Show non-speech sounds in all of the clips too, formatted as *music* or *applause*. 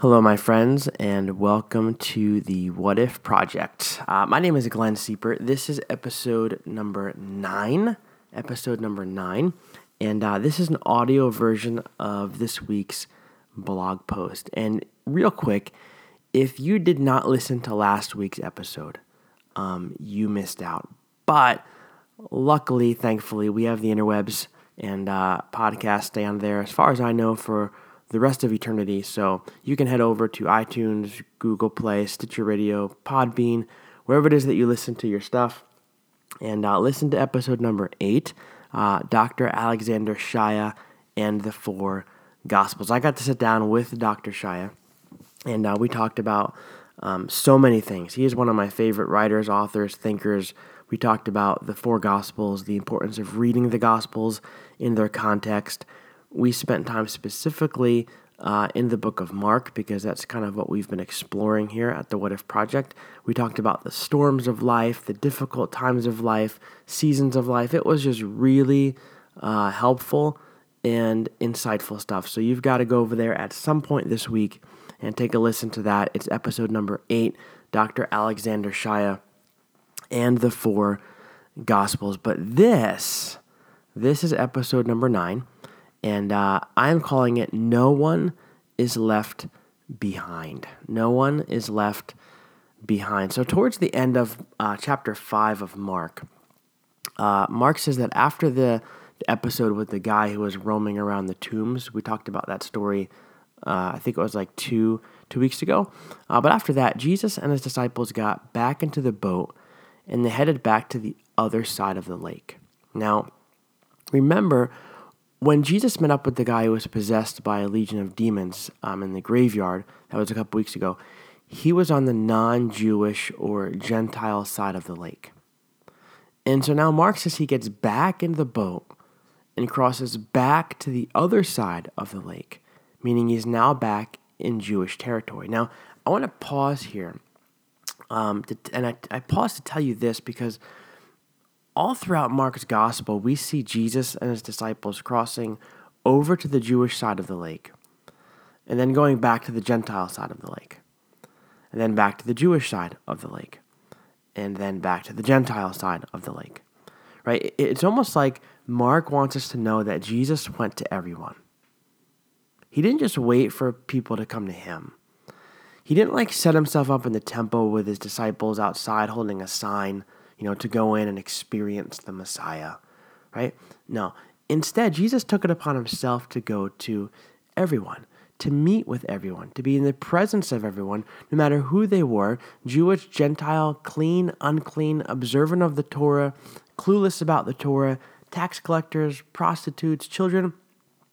Hello, my friends, and welcome to the What If Project. Uh, my name is Glenn Siepert. This is episode number nine. Episode number nine. And uh, this is an audio version of this week's blog post. And real quick, if you did not listen to last week's episode, um, you missed out. But luckily, thankfully, we have the interwebs and uh, podcasts on there, as far as I know, for the rest of eternity. So you can head over to iTunes, Google Play, Stitcher Radio, Podbean, wherever it is that you listen to your stuff, and uh, listen to episode number eight, uh, Dr. Alexander Shaia and the Four Gospels. I got to sit down with Dr. Shaia, and uh, we talked about um, so many things. He is one of my favorite writers, authors, thinkers. We talked about the four Gospels, the importance of reading the Gospels in their context we spent time specifically uh, in the book of Mark because that's kind of what we've been exploring here at the What If Project. We talked about the storms of life, the difficult times of life, seasons of life. It was just really uh, helpful and insightful stuff. So you've got to go over there at some point this week and take a listen to that. It's episode number eight, Dr. Alexander Shaia and the four Gospels. But this, this is episode number nine. And uh, I'm calling it No One is Left Behind. No one is left behind. So, towards the end of uh, chapter 5 of Mark, uh, Mark says that after the, episode with the guy who was roaming around the tombs, we talked about that story, uh, I think it was like two, two weeks ago. Uh, but after that, Jesus and his disciples got back into the boat and they headed back to the other side of the lake. Now, remember, when Jesus met up with the guy who was possessed by a legion of demons um, in the graveyard, that was a couple weeks ago, he was on the non Jewish or Gentile side of the lake. And so now Mark says he gets back into the boat and crosses back to the other side of the lake, meaning he's now back in Jewish territory. Now, I want to pause here. Um, to, and I, I pause to tell you this because all throughout Mark's gospel, we see Jesus and his disciples crossing over to the Jewish side of the lake, and then going back to the Gentile side of the lake, and then back to the Jewish side of the lake, and then back to the Gentile side of the lake. Right? It's almost like Mark wants us to know that Jesus went to everyone. He didn't just wait for people to come to him. He didn't like set himself up in the temple with his disciples outside holding a sign you know, to go in and experience the Messiah, right? No. Instead, Jesus took it upon himself to go to everyone, to meet with everyone, to be in the presence of everyone, no matter who they were Jewish, Gentile, clean, unclean, observant of the Torah, clueless about the Torah, tax collectors, prostitutes, children,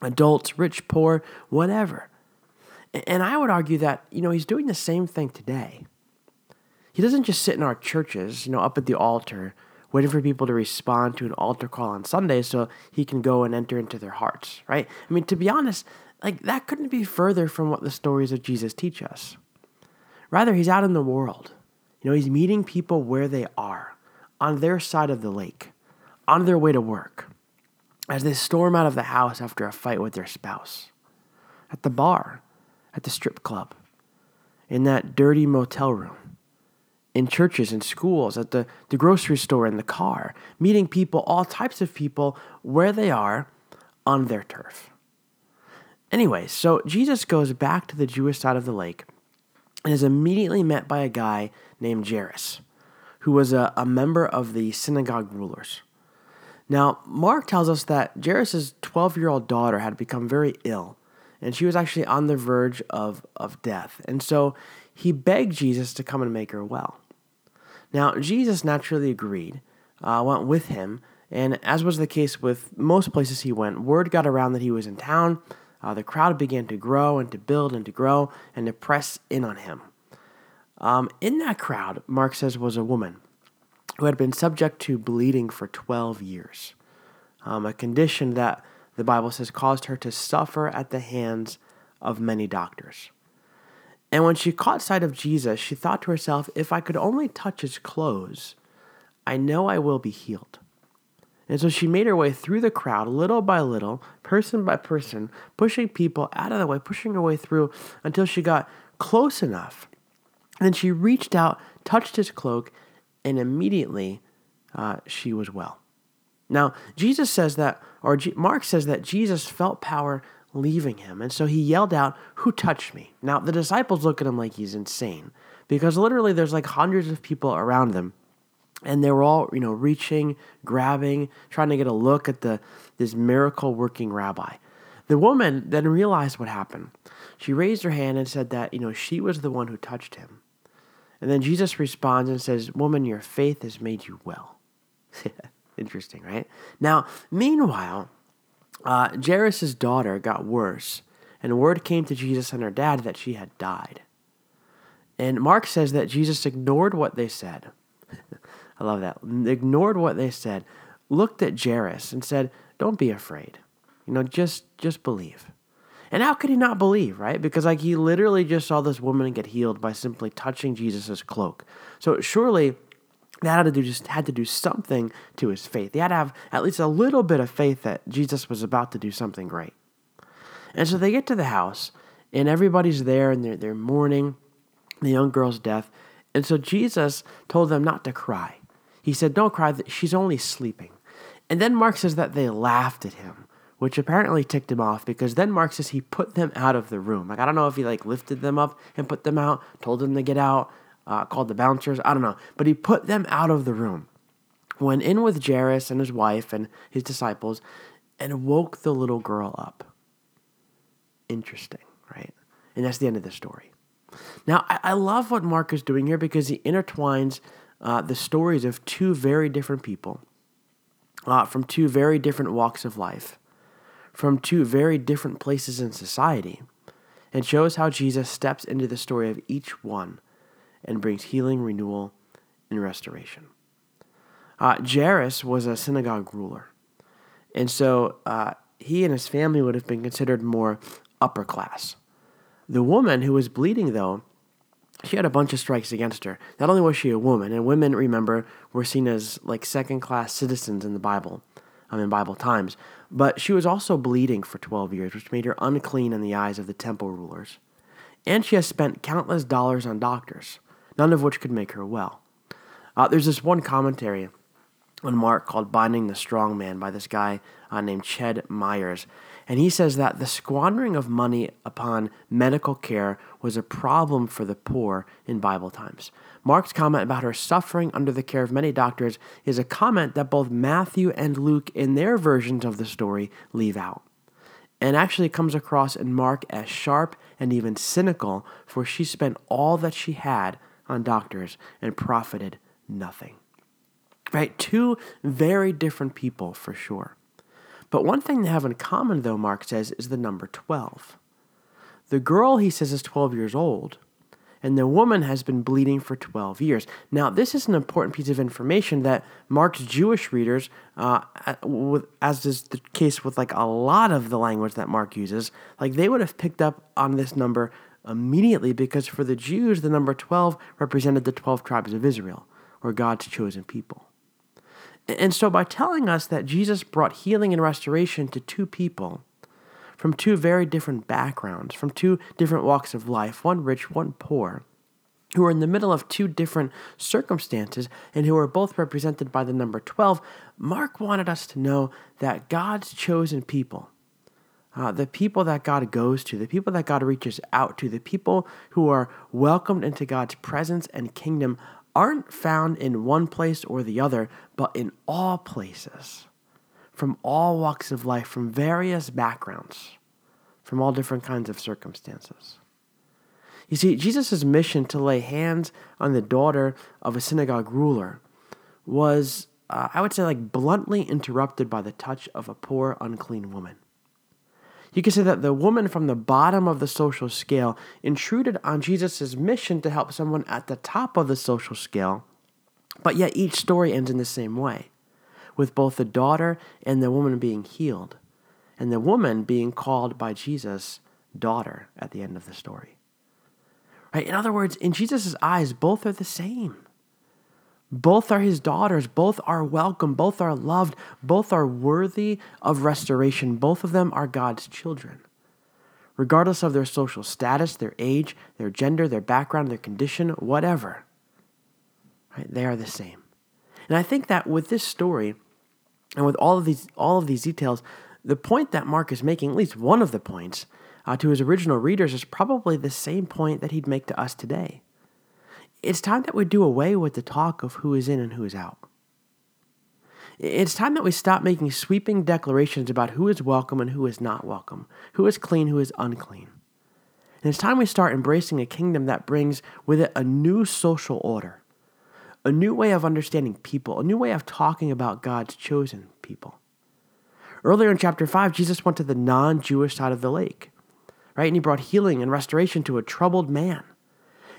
adults, rich, poor, whatever. And I would argue that, you know, he's doing the same thing today. He doesn't just sit in our churches, you know, up at the altar, waiting for people to respond to an altar call on Sunday so he can go and enter into their hearts, right? I mean, to be honest, like that couldn't be further from what the stories of Jesus teach us. Rather, he's out in the world. You know, he's meeting people where they are, on their side of the lake, on their way to work, as they storm out of the house after a fight with their spouse, at the bar, at the strip club, in that dirty motel room in churches and schools, at the, the grocery store, in the car, meeting people, all types of people, where they are on their turf. Anyway, so Jesus goes back to the Jewish side of the lake and is immediately met by a guy named Jairus, who was a, a member of the synagogue rulers. Now, Mark tells us that Jairus' 12 year old daughter had become very ill, and she was actually on the verge of, of death. And so he begged Jesus to come and make her well. Now, Jesus naturally agreed, uh, went with him, and as was the case with most places he went, word got around that he was in town. Uh, the crowd began to grow and to build and to grow and to press in on him. Um, in that crowd, Mark says, was a woman who had been subject to bleeding for 12 years, um, a condition that the Bible says caused her to suffer at the hands of many doctors. And when she caught sight of Jesus, she thought to herself, If I could only touch his clothes, I know I will be healed. And so she made her way through the crowd, little by little, person by person, pushing people out of the way, pushing her way through until she got close enough. And then she reached out, touched his cloak, and immediately uh, she was well. Now, Jesus says that, or G- Mark says that Jesus felt power leaving him. And so he yelled out, Who touched me? Now, the disciples look at him like he's insane because literally there's like hundreds of people around them. And they were all, you know, reaching, grabbing, trying to get a look at the this miracle working rabbi. The woman then realized what happened. She raised her hand and said that, you know, she was the one who touched him. And then Jesus responds and says, Woman, your faith has made you well. *laughs* Interesting, right? Now, meanwhile, uh, Jairus' daughter got worse, and word came to Jesus and her dad that she had died. And Mark says that Jesus ignored what they said. *laughs* I love that. Ignored what they said, looked at Jairus and said, Don't be afraid. You know, just just believe. And how could he not believe, right? Because like he literally just saw this woman get healed by simply touching Jesus' cloak. So surely that had to do just had to do something to his faith. He had to have at least a little bit of faith that Jesus was about to do something great. And so they get to the house, and everybody's there, and they're, they're mourning the young girl's death. And so Jesus told them not to cry. He said, Don't cry, she's only sleeping. And then Mark says that they laughed at him which apparently ticked him off because then Mark says he put them out of the room. Like I don't know if he like lifted them up and put them out, told them to get out, uh, called the bouncers. I don't know, but he put them out of the room. Went in with Jairus and his wife and his disciples, and woke the little girl up. Interesting, right? And that's the end of the story. Now I, I love what Mark is doing here because he intertwines uh, the stories of two very different people. Uh, from two very different walks of life from two very different places in society and shows how Jesus steps into the story of each one and brings healing, renewal, and restoration. Uh, Jairus was a synagogue ruler, and so uh, he and his family would have been considered more upper class. The woman who was bleeding, though, she had a bunch of strikes against her. Not only was she a woman, and women, remember, were seen as like second class citizens in the Bible, um, in Bible times. But she was also bleeding for 12 years, which made her unclean in the eyes of the temple rulers. And she has spent countless dollars on doctors, none of which could make her well. Uh, there's this one commentary on Mark called Binding the Strong Man by this guy uh, named Ched Myers. And he says that the squandering of money upon medical care was a problem for the poor in Bible times. Mark's comment about her suffering under the care of many doctors is a comment that both Matthew and Luke, in their versions of the story, leave out. And actually comes across in Mark as sharp and even cynical, for she spent all that she had on doctors and profited nothing. Right? Two very different people for sure. But one thing they have in common, though, Mark says, is the number 12. The girl, he says, is 12 years old, and the woman has been bleeding for 12 years. Now, this is an important piece of information that Mark's Jewish readers, uh, as is the case with like a lot of the language that Mark uses, like they would have picked up on this number immediately because for the Jews, the number 12 represented the 12 tribes of Israel, or God's chosen people. And so, by telling us that Jesus brought healing and restoration to two people from two very different backgrounds, from two different walks of life, one rich, one poor, who are in the middle of two different circumstances and who are both represented by the number 12, Mark wanted us to know that God's chosen people, uh, the people that God goes to, the people that God reaches out to, the people who are welcomed into God's presence and kingdom aren't found in one place or the other, but in all places, from all walks of life, from various backgrounds, from all different kinds of circumstances. You see, Jesus' mission to lay hands on the daughter of a synagogue ruler was, uh, I would say, like bluntly interrupted by the touch of a poor, unclean woman. You could say that the woman from the bottom of the social scale intruded on Jesus' mission to help someone at the top of the social scale, but yet each story ends in the same way, with both the daughter and the woman being healed, and the woman being called by Jesus daughter at the end of the story. Right? In other words, in Jesus' eyes, both are the same. Both are his daughters. Both are welcome. Both are loved. Both are worthy of restoration. Both of them are God's children. Regardless of their social status, their age, their gender, their background, their condition, whatever, right, they are the same. And I think that with this story and with all of these all of these details, the point that Mark is making, at least one of the points, uh, to his original readers is probably the same point that he'd make to us today. It's time that we do away with the talk of who is in and who is out. It's time that we stop making sweeping declarations about who is welcome and who is not welcome, who is clean, who is unclean. And it's time we start embracing a kingdom that brings with it a new social order, a new way of understanding people, a new way of talking about God's chosen people. Earlier in chapter 5, Jesus went to the non Jewish side of the lake, right? And he brought healing and restoration to a troubled man.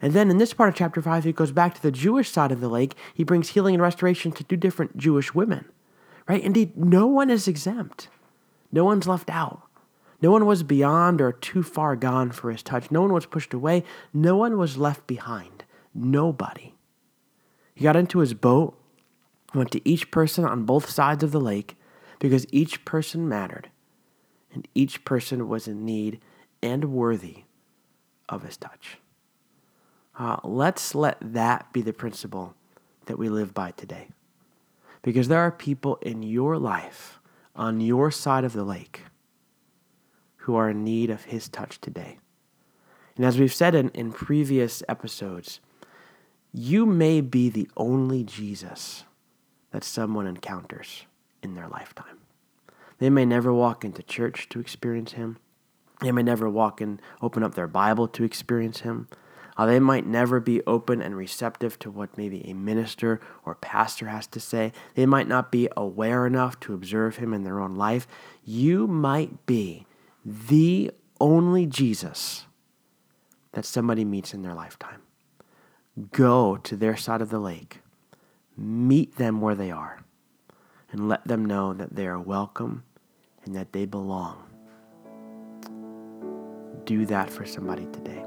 And then in this part of chapter 5, he goes back to the Jewish side of the lake. He brings healing and restoration to two different Jewish women, right? Indeed, no one is exempt, no one's left out. No one was beyond or too far gone for his touch. No one was pushed away. No one was left behind. Nobody. He got into his boat, went to each person on both sides of the lake, because each person mattered, and each person was in need and worthy of his touch. Uh, let's let that be the principle that we live by today. Because there are people in your life, on your side of the lake, who are in need of his touch today. And as we've said in, in previous episodes, you may be the only Jesus that someone encounters in their lifetime. They may never walk into church to experience Him. They may never walk and open up their Bible to experience Him. Uh, they might never be open and receptive to what maybe a minister or pastor has to say. They might not be aware enough to observe Him in their own life. You might be the only Jesus that somebody meets in their lifetime. Go to their side of the lake, meet them where they are and let them know that they are welcome and that they belong. Do that for somebody today.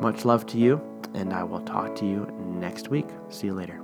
Much love to you, and I will talk to you next week. See you later.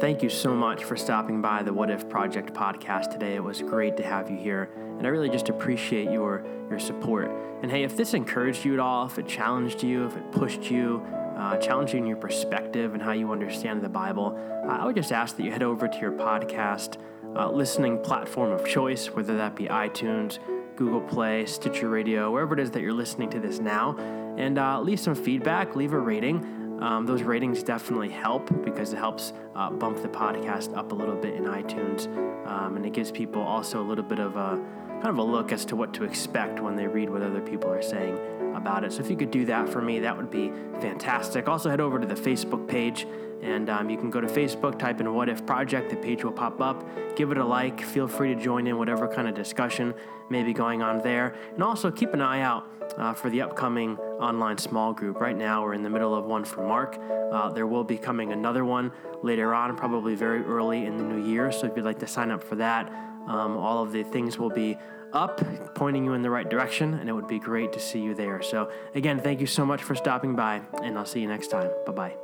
Thank you so much for stopping by the What If Project podcast today. It was great to have you here, and I really just appreciate your your support. And hey, if this encouraged you at all, if it challenged you, if it pushed you, uh, challenging your perspective and how you understand the Bible, I would just ask that you head over to your podcast uh, listening platform of choice, whether that be iTunes, Google Play, Stitcher Radio, wherever it is that you're listening to this now, and uh, leave some feedback, leave a rating. Um, those ratings definitely help because it helps uh, bump the podcast up a little bit in iTunes, um, and it gives people also a little bit of a kind of a look as to what to expect when they read what other people are saying about it. So if you could do that for me, that would be fantastic. Also, head over to the Facebook page. And um, you can go to Facebook, type in What If Project, the page will pop up. Give it a like. Feel free to join in whatever kind of discussion may be going on there. And also keep an eye out uh, for the upcoming online small group. Right now, we're in the middle of one for Mark. Uh, there will be coming another one later on, probably very early in the new year. So if you'd like to sign up for that, um, all of the things will be up, pointing you in the right direction, and it would be great to see you there. So, again, thank you so much for stopping by, and I'll see you next time. Bye bye.